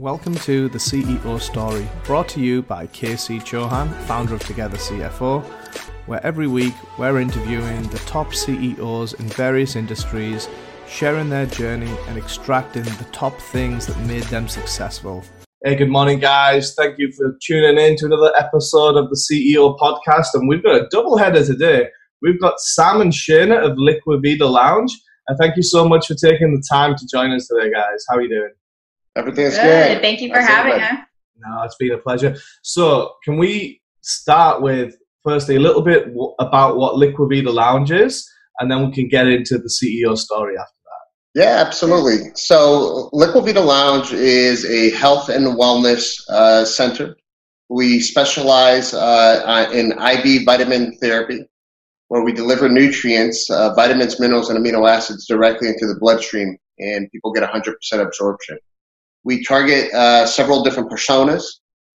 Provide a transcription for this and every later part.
Welcome to the CEO Story, brought to you by KC Chauhan, founder of Together CFO, where every week we're interviewing the top CEOs in various industries, sharing their journey and extracting the top things that made them successful. Hey, good morning, guys. Thank you for tuning in to another episode of the CEO podcast. And we've got a double header today. We've got Sam and Shayna of Liquivida Lounge. And thank you so much for taking the time to join us today, guys. How are you doing? Everything's good. Good. Thank you for That's having everybody. us. No, it's been a pleasure. So, can we start with firstly a little bit w- about what Liquivida Lounge is, and then we can get into the CEO story after that? Yeah, absolutely. So, Liquivida Lounge is a health and wellness uh, center. We specialize uh, uh, in IV vitamin therapy, where we deliver nutrients, uh, vitamins, minerals, and amino acids directly into the bloodstream, and people get 100% absorption. We target uh, several different personas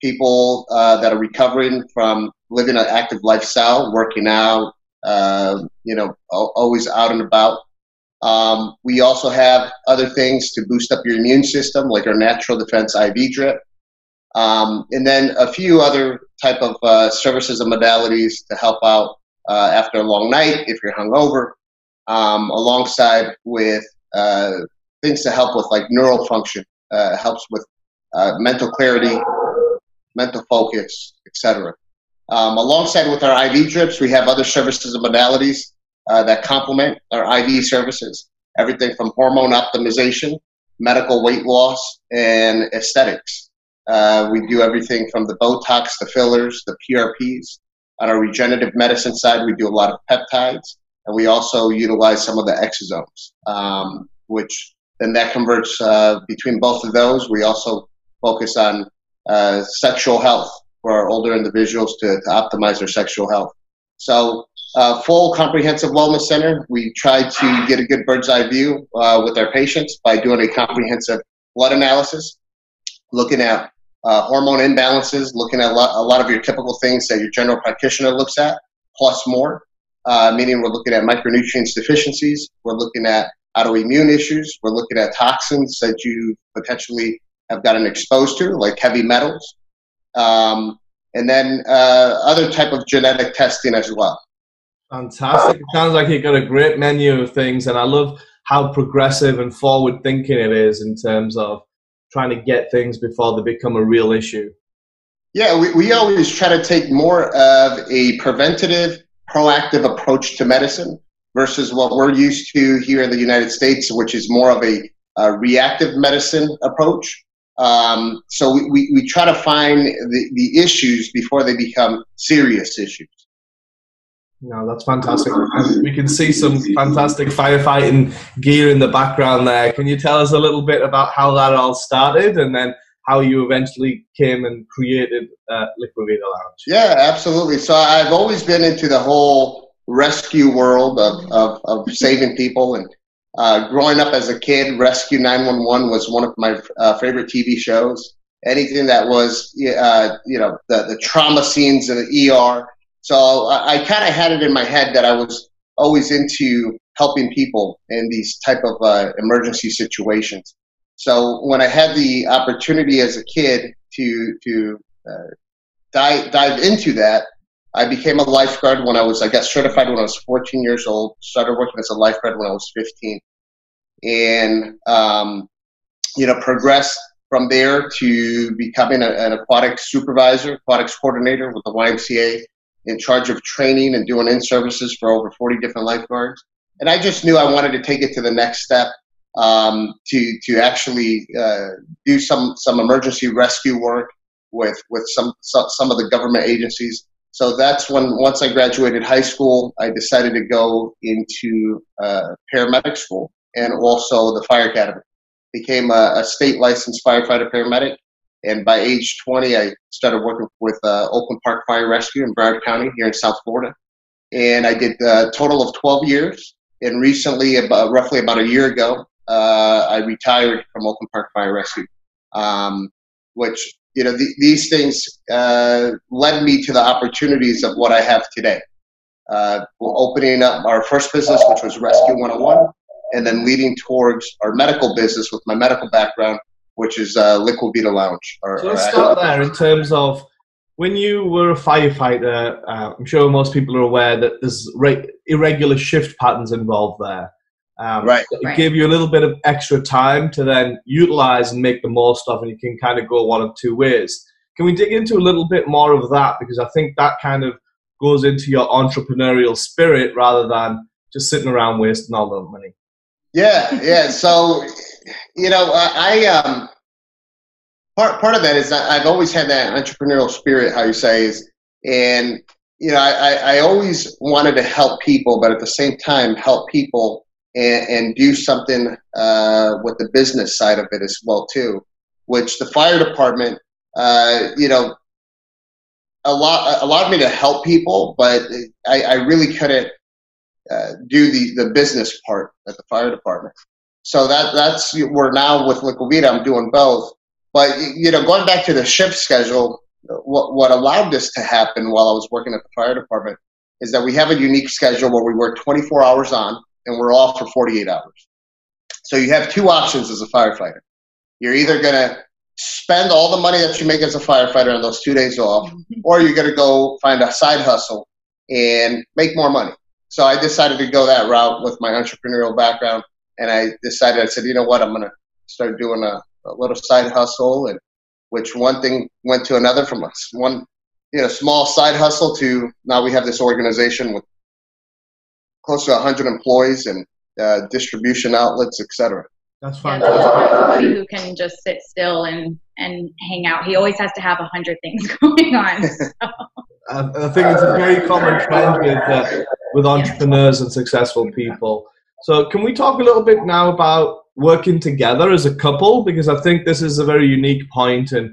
people uh, that are recovering from living an active lifestyle, working out, uh, you know, always out and about. Um, we also have other things to boost up your immune system, like our natural defense IV drip, um, and then a few other type of uh, services and modalities to help out uh, after a long night if you're hungover, um, alongside with uh, things to help with like neural function, uh, helps with uh, mental clarity, mental focus, etc. Um, alongside with our IV drips, we have other services and modalities uh, that complement our IV services. Everything from hormone optimization, medical weight loss, and aesthetics. Uh, we do everything from the Botox, the fillers, the PRPs. On our regenerative medicine side, we do a lot of peptides, and we also utilize some of the exosomes, um, which then that converts uh, between both of those. We also focus on uh, sexual health for our older individuals to, to optimize their sexual health. So, uh, full comprehensive wellness center. We try to get a good bird's eye view uh, with our patients by doing a comprehensive blood analysis, looking at uh, hormone imbalances, looking at a lot, a lot of your typical things that your general practitioner looks at, plus more. Uh, meaning we're looking at micronutrients deficiencies, we're looking at autoimmune issues, we're looking at toxins that you potentially have gotten exposed to, like heavy metals, um, and then uh, other type of genetic testing as well. Fantastic. It sounds like you've got a great menu of things, and I love how progressive and forward thinking it is in terms of trying to get things before they become a real issue. Yeah, we, we always try to take more of a preventative, proactive approach to medicine versus what we're used to here in the United States, which is more of a, uh reactive medicine approach. Um, so we, we, we try to find the, the issues before they become serious issues. No, that's fantastic. We can see some fantastic firefighting gear in the background there. Can you tell us a little bit about how that all started and then how you eventually came and created uh, Liquivida Lounge? Yeah, absolutely. So I've always been into the whole rescue world of, of, of saving people. And uh, growing up as a kid, Rescue 911 was one of my uh, favorite TV shows. Anything that was, uh, you know, the, the trauma scenes in the ER. So I, I kind of had it in my head that I was always into helping people in these type of uh, emergency situations. So when I had the opportunity as a kid to to uh, dive dive into that, I became a lifeguard when I was I got certified when I was 14 years old. Started working as a lifeguard when I was 15, and um, you know progressed from there to becoming a, an aquatic supervisor, aquatics coordinator with the YMCA, in charge of training and doing in services for over 40 different lifeguards. And I just knew I wanted to take it to the next step um, to to actually uh, do some some emergency rescue work with with some some, some of the government agencies. So that's when once I graduated high school, I decided to go into uh, paramedic school and also the fire academy. Became a, a state licensed firefighter paramedic, and by age 20, I started working with uh, Oakland Park Fire Rescue in Broward County here in South Florida. And I did a total of 12 years. And recently, about roughly about a year ago, uh, I retired from Oakland Park Fire Rescue, um, which you know th- these things uh, led me to the opportunities of what I have today. Uh, we're opening up our first business, which was Rescue 101, and then leading towards our medical business with my medical background, which is uh, Liquivida Lounge. Or, so let's start there in terms of when you were a firefighter. Uh, I'm sure most people are aware that there's re- irregular shift patterns involved there. Um, right. It right. gave you a little bit of extra time to then utilize and make the most of, and you can kind of go one of two ways. Can we dig into a little bit more of that? Because I think that kind of goes into your entrepreneurial spirit rather than just sitting around wasting all the money. Yeah, yeah. So, you know, I, I um, part part of that is I've always had that entrepreneurial spirit. How you say is, and you know, I, I always wanted to help people, but at the same time, help people and, and do something uh, with the business side of it as well too. Which the fire department, uh, you know, a lot allowed me to help people, but I, I really couldn't uh, do the, the business part at the fire department. So that that's we're now with Liquivida. I'm doing both. But you know, going back to the shift schedule, what what allowed this to happen while I was working at the fire department is that we have a unique schedule where we work 24 hours on and we're off for 48 hours. So you have two options as a firefighter. You're either going to spend all the money that you make as a firefighter on those two days off, mm-hmm. or you're going to go find a side hustle and make more money. So I decided to go that route with my entrepreneurial background, and I decided I said, you know what, I'm going to start doing a, a, little side hustle, and which one thing went to another from us. One, you know, small side hustle to now we have this organization with close to 100 employees and uh, distribution outlets, etc. That's fine. Yeah, somebody who can just sit still and and hang out. He always has to have a hundred things going on. So. I think it's a very common trend with uh, with entrepreneurs and successful people. So, can we talk a little bit now about working together as a couple? Because I think this is a very unique point and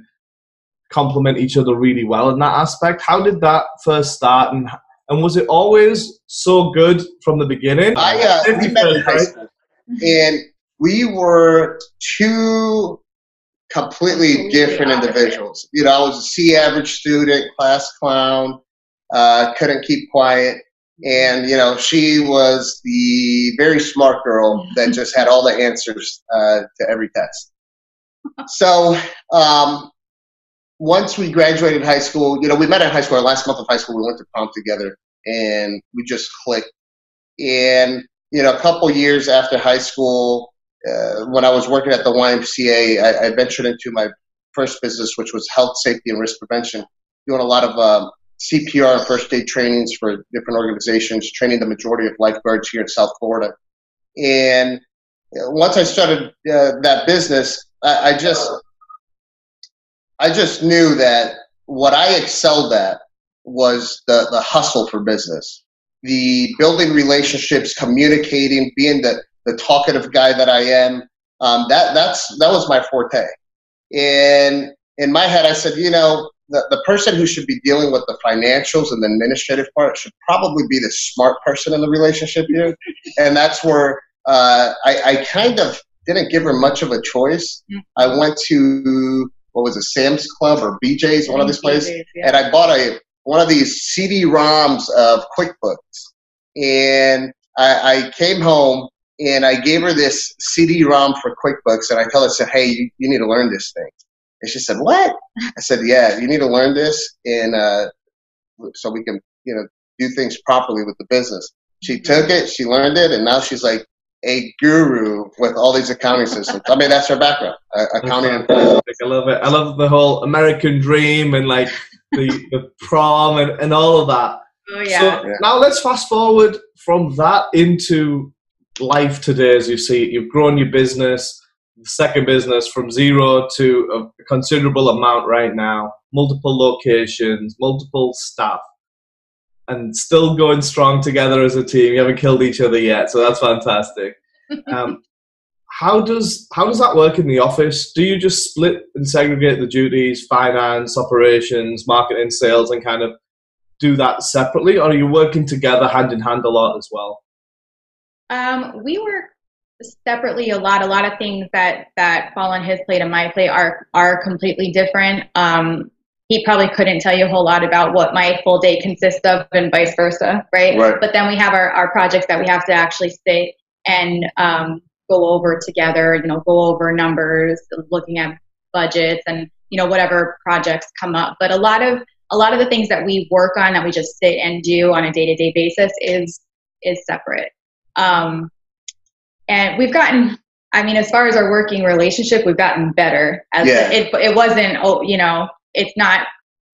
complement each other really well in that aspect. How did that first start, and and was it always so good from the beginning? I uh, we met in high school, and we were two completely different individuals. You know, I was a C average student, class clown, uh, couldn't keep quiet. And, you know, she was the very smart girl that just had all the answers uh, to every test. So, um, once we graduated high school, you know, we met in high school. Our last month of high school, we went to prom together, and we just clicked. And you know, a couple years after high school, uh, when I was working at the YMCA, I, I, ventured into my first business, which was health, safety, and risk prevention, doing a lot of um, CPR and first aid trainings for different organizations, training the majority of lifeguards here in South Florida. And once I started uh, that business, I, I just I just knew that what I excelled at was the, the hustle for business, the building relationships, communicating, being the, the talkative guy that I am. Um, that that's that was my forte. And in my head, I said, you know, the, the person who should be dealing with the financials and the administrative part should probably be the smart person in the relationship here. And that's where uh, I, I kind of didn't give her much of a choice. Mm-hmm. I went to what was it, Sam's Club or BJ's, one of these places, yeah. and I bought a one of these CD-ROMs of QuickBooks, and I, I came home and I gave her this CD-ROM for QuickBooks, and I told her, I said, "Hey, you, you need to learn this thing." And she said, "What?" I said, "Yeah, you need to learn this, and uh, so we can, you know, do things properly with the business." She took it, she learned it, and now she's like a guru with all these accounting systems. I mean, that's her background, uh, accounting. And I love it. I love the whole American dream and like the, the prom and, and all of that. Oh yeah. So yeah. now let's fast forward from that into life today as you see it. You've grown your business, the second business from zero to a considerable amount right now, multiple locations, multiple staff and still going strong together as a team. You haven't killed each other yet, so that's fantastic. Um, how does how does that work in the office? Do you just split and segregate the duties, finance, operations, marketing, sales, and kind of do that separately, or are you working together hand in hand a lot as well? Um, we work separately a lot. A lot of things that that fall on his plate and my plate are are completely different. Um, he probably couldn't tell you a whole lot about what my full day consists of and vice versa, right? right. But then we have our, our projects that we have to actually sit and um, go over together, you know, go over numbers, looking at budgets and, you know, whatever projects come up. But a lot of a lot of the things that we work on that we just sit and do on a day-to-day basis is is separate. Um, and we've gotten I mean, as far as our working relationship, we've gotten better. As yeah. it, it wasn't, oh, you know, it's not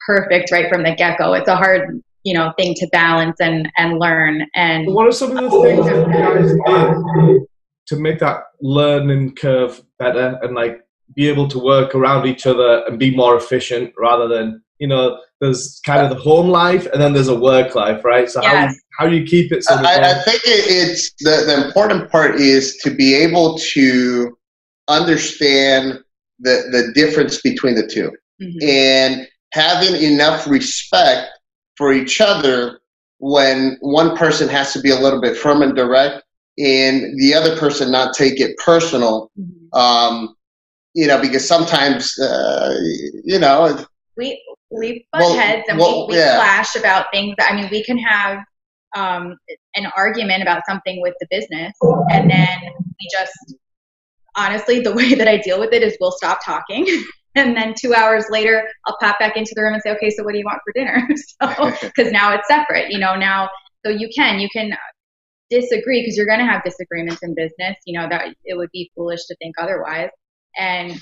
perfect right from the get go. It's a hard, you know, thing to balance and and learn. And what are some of the things that you guys did to make that learning curve better and like be able to work around each other and be more efficient rather than you know there's kind of the home life and then there's a work life right so yes. how, how do you keep it so I, I, think it's the, the important part is to be able to understand the, the difference between the 2 mm-hmm. and having enough respect for each other when one person has to be a little bit firm and direct and the other person not take it personal mm-hmm. um, you know because sometimes uh, you know we we butt well, heads and well, we, we yeah. clash about things i mean we can have um, an argument about something with the business and then we just honestly the way that i deal with it is we'll stop talking and then two hours later i'll pop back into the room and say okay so what do you want for dinner? So because now it's separate you know now so you can you can disagree because you're going to have disagreements in business you know that it would be foolish to think otherwise. And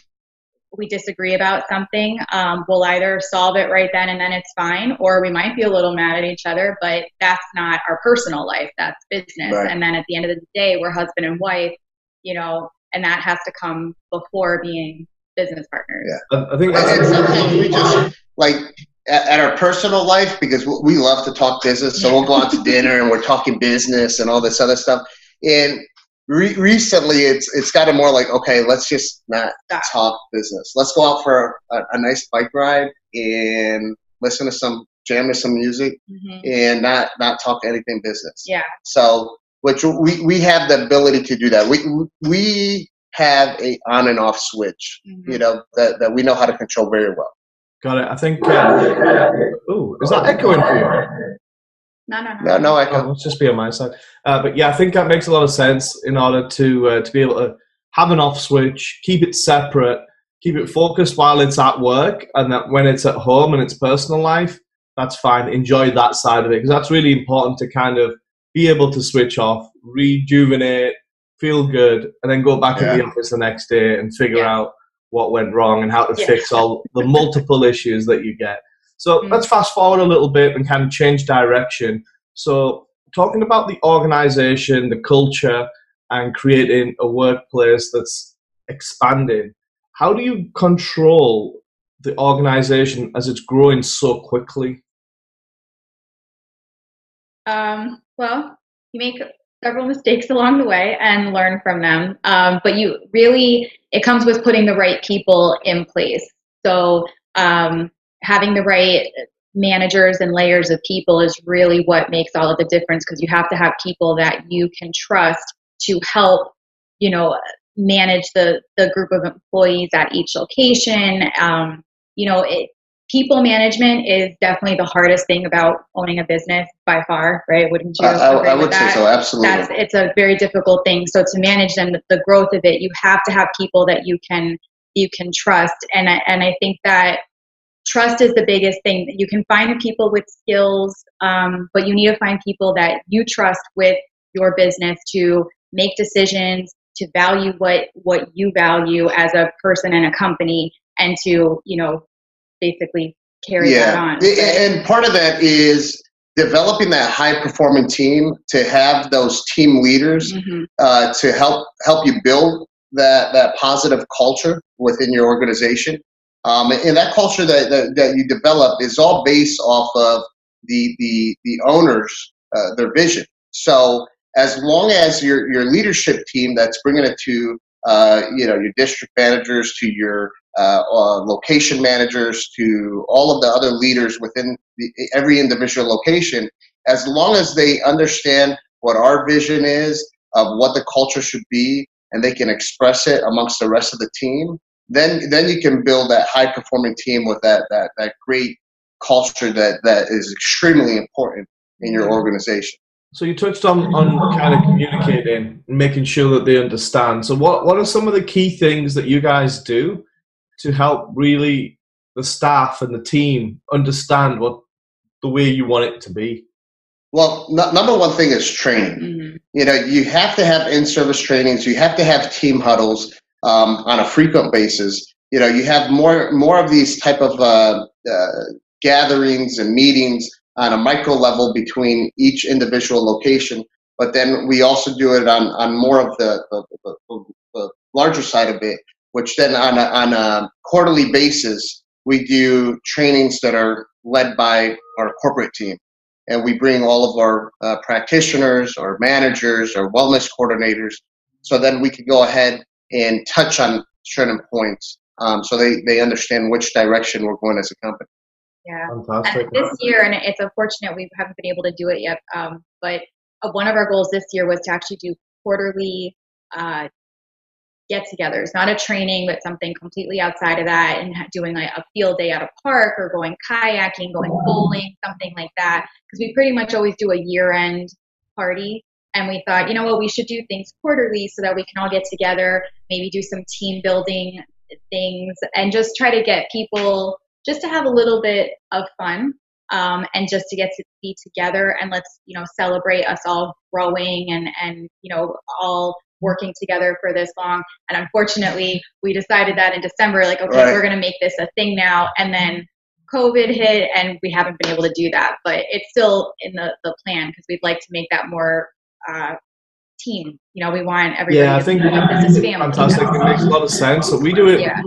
we disagree about something um, we'll either solve it right then and then it's fine or we might be a little mad at each other but that's not our personal life that's business. Right. and then at the end of the day we're husband and wife you know and that has to come before being business partners. Yeah, I think and sometimes we just like at, our personal life because we love to talk business, so we'll go out to dinner and we're talking business and all this other stuff. And re- recently, it's it's gotten more like okay, let's just not talk business. Let's go out for a, a nice bike ride and listen to some jam to some music mm-hmm. and not not talk anything business. Yeah. So which we, we have the ability to do that. We we have a on and off switch, mm-hmm. you know, that, that we know how to control very well. Got it. I think. Uh, oh, is that echoing for you? No, no, no. No, no echo. Oh, let's just be on my side. Uh, but yeah, I think that makes a lot of sense in order to uh, to be able to have an off switch, keep it separate, keep it focused while it's at work, and that when it's at home and it's personal life, that's fine. Enjoy that side of it because that's really important to kind of be able to switch off, rejuvenate, feel good, and then go back yeah. the office the next day and figure yeah. out what went wrong and how to yeah. fix all the multiple issues that you get. So mm. let's fast forward a little bit and kind of change direction. So, talking about the organization, the culture, and creating a workplace that's expanding, how do you control the organization as it's growing so quickly? Um, well, you make several mistakes along the way and learn from them. Um, but you really, it comes with putting the right people in place. So um, having the right managers and layers of people is really what makes all of the difference because you have to have people that you can trust to help, you know, manage the the group of employees at each location. Um, you know, it, people management is definitely the hardest thing about owning a business by far, right? Wouldn't you? I, I would say so, absolutely. That's, it's a very difficult thing. So to manage them, the growth of it, you have to have people that you can you can trust, and I, and I think that trust is the biggest thing. You can find the people with skills, um, but you need to find people that you trust with your business to make decisions, to value what what you value as a person and a company, and to you know basically carry yeah. that on. And part of that is developing that high performing team to have those team leaders mm-hmm. uh, to help help you build that that positive culture within your organization. Um, and that culture that, that, that, you develop is all based off of the the the owners uh, their vision. So as long as your your leadership team that's bringing it to uh, you know your district managers to your uh, uh, location managers to all of the other leaders within the, every individual location, as long as they understand what our vision is of what the culture should be and they can express it amongst the rest of the team, then then you can build that high performing team with that that that great culture that that is extremely important in your organization. So you touched on, on kind of communicating making sure that they understand. So what, what are some of the key things that you guys do to help really the staff and the team understand what the way you want it to be? Well, n- number one thing is training. Mm-hmm. You know, you have to have in-service trainings. You have to have team huddles um, on a frequent basis. You know, you have more more of these type of uh, uh, gatherings and meetings on a micro level between each individual location. But then we also do it on, on more of the, the, the, the larger side of it, which then on a, on a quarterly basis, we do trainings that are led by our corporate team. And we bring all of our uh, practitioners, our managers, our wellness coordinators, so then we can go ahead and touch on certain points um, so they, they understand which direction we're going as a company. Yeah. Fantastic. And this year, and it's unfortunate we haven't been able to do it yet, um, but uh, one of our goals this year was to actually do quarterly uh, get togethers, not a training, but something completely outside of that and doing like a field day at a park or going kayaking, going bowling, something like that. Because we pretty much always do a year end party. And we thought, you know what, we should do things quarterly so that we can all get together, maybe do some team building things and just try to get people just to have a little bit of fun um, and just to get to be together and let's you know celebrate us all growing and and you know all working together for this long and unfortunately we decided that in december like okay right. we're going to make this a thing now and then covid hit and we haven't been able to do that but it's still in the, the plan because we'd like to make that more uh, team you know we want everybody yeah i think this is family, fantastic you know? it makes a lot of sense so we do it yeah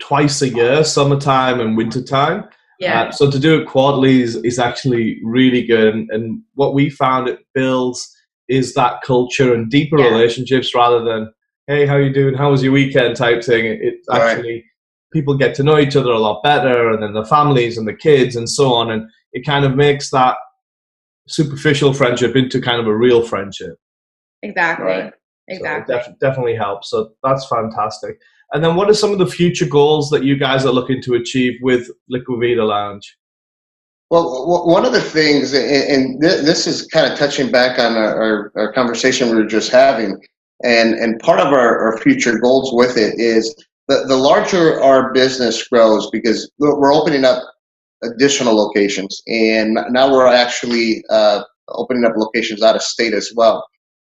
twice a year, summertime and wintertime. Yeah. Uh, so to do it quarterly is, is actually really good. And, and, what we found it builds is that culture and deeper yeah. relationships rather than, hey, how you doing? How was your weekend type thing. It, it actually, right. people get to know each other a lot better and then the families and the kids and so on. And it kind of makes that superficial friendship into kind of a real friendship. Exactly. Right. Exactly. So def- definitely helps. So that's fantastic. And then what are some of the future goals that you guys are looking to achieve with Liquivida Lounge? Well, one of the things, and this is kind of touching back on our, our conversation we were just having, and, and part of our, our future goals with it is the, the larger our business grows because we're opening up additional locations, and now we're actually uh, opening up locations out of state as well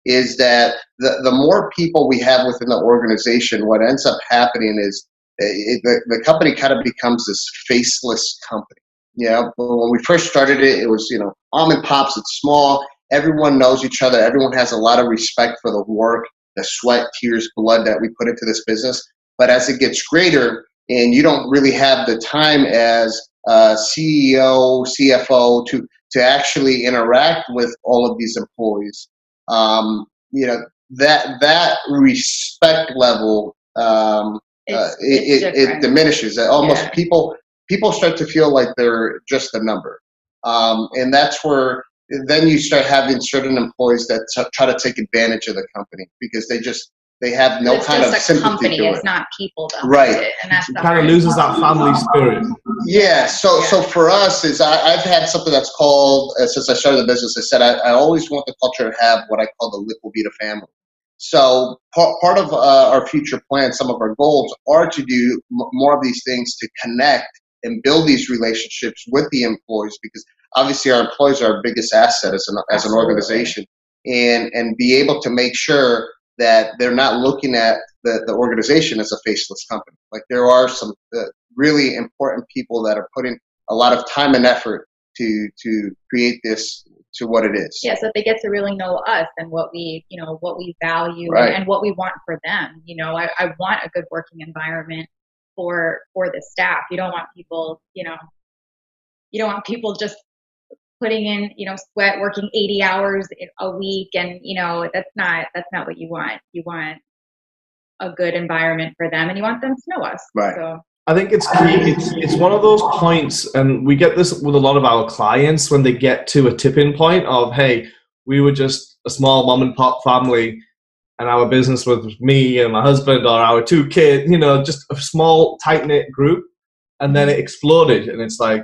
is that the, the more people we have within the organization, what ends up happening is eh, it, the, the company kind of becomes this faceless company. Know, when we first started it, it was, you know, mom and pops, it's small, everyone knows each other, everyone has a lot of respect for the work, the sweat, tears, blood that we put into this business. But as it gets greater, and you don't really have the time as a CEO, CFO to to actually interact with all of these employees um, you know that that respect level um, uh, it, it, it, diminishes. Almost yeah. people people start to feel like they're just a number, um, and that's where then you start having certain employees that t- try to take advantage of the company because they just they have no it's kind of sympathy company. to it's not people, though. Right. And that's kind of loses that family spirit. Yeah. So, yeah. so for us, is I, have had something that's called uh, since I started the business. I said I, I, always want the culture to have what I call the Liquivida family. So part, part of uh, our future plan, some of our goals are to do m- more of these things to connect and build these relationships with the employees because obviously our employees are our biggest asset as an, as an organization and, and be able to make sure that they're not looking at the, the organization as a faceless company. Like there are some uh, really important people that are putting a lot of time and effort to to create this to what it is. Yeah, so they get to really know us and what we, you know, what we value right. and, and, what we want for them. You know, I, I want a good working environment for for the staff. You don't want people, you know, you don't want people just putting in you know sweat working 80 hours a week and you know that's not that's not what you want you want a good environment for them and you want them to know us right so I think it's key. Um, it's, it's one of those points, and we get this with a lot of our clients when they get to a tipping point of, hey, we were just a small mom and pop family, and our business was me and my husband or our two kids, you know, just a small, tight knit group. And then it exploded, and it's like,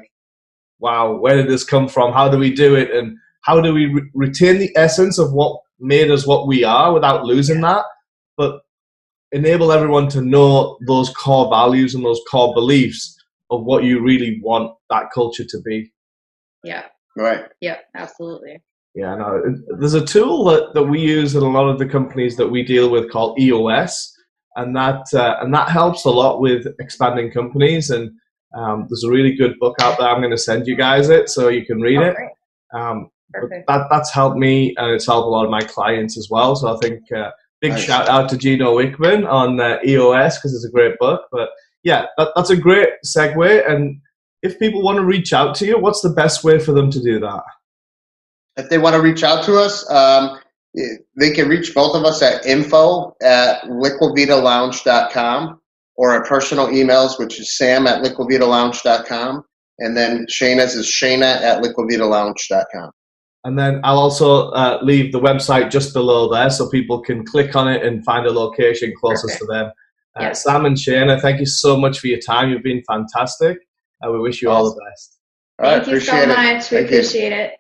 wow, where did this come from? How do we do it? And how do we re- retain the essence of what made us what we are without losing that, but enable everyone to know those core values and those core beliefs of what you really want that culture to be. Yeah. Right. Yeah, absolutely. Yeah, no. There's a tool that, that we use in a lot of the companies that we deal with called EOS, and that uh, and that helps a lot with expanding companies. And um, there's a really good book out there. I'm going to send you guys it so you can read Oh, it. Um, but Perfect. that that's helped me, and it's helped a lot of my clients as well. So I think uh, big Nice. shout out to Gino Wickman on uh, EOS because it's a great book. But yeah, that, that's a great segue. And if people want to reach out to you, what's the best way for them to do that? If they want to reach out to us, um, they can reach both of us at info at liquividalounge.com or our personal emails, which is sam at liquividalounge.com. And then Shayna's is Shayna at liquividalounge.com. And then I'll also uh, leave the website just below there so people can click on it and find a location closest to them. Uh, Yeah. Sam and Shayna, thank you so much for your time. You've been fantastic. Uh, we wish you all the best. All right, Thank you so it. much. We Thank you. appreciate it.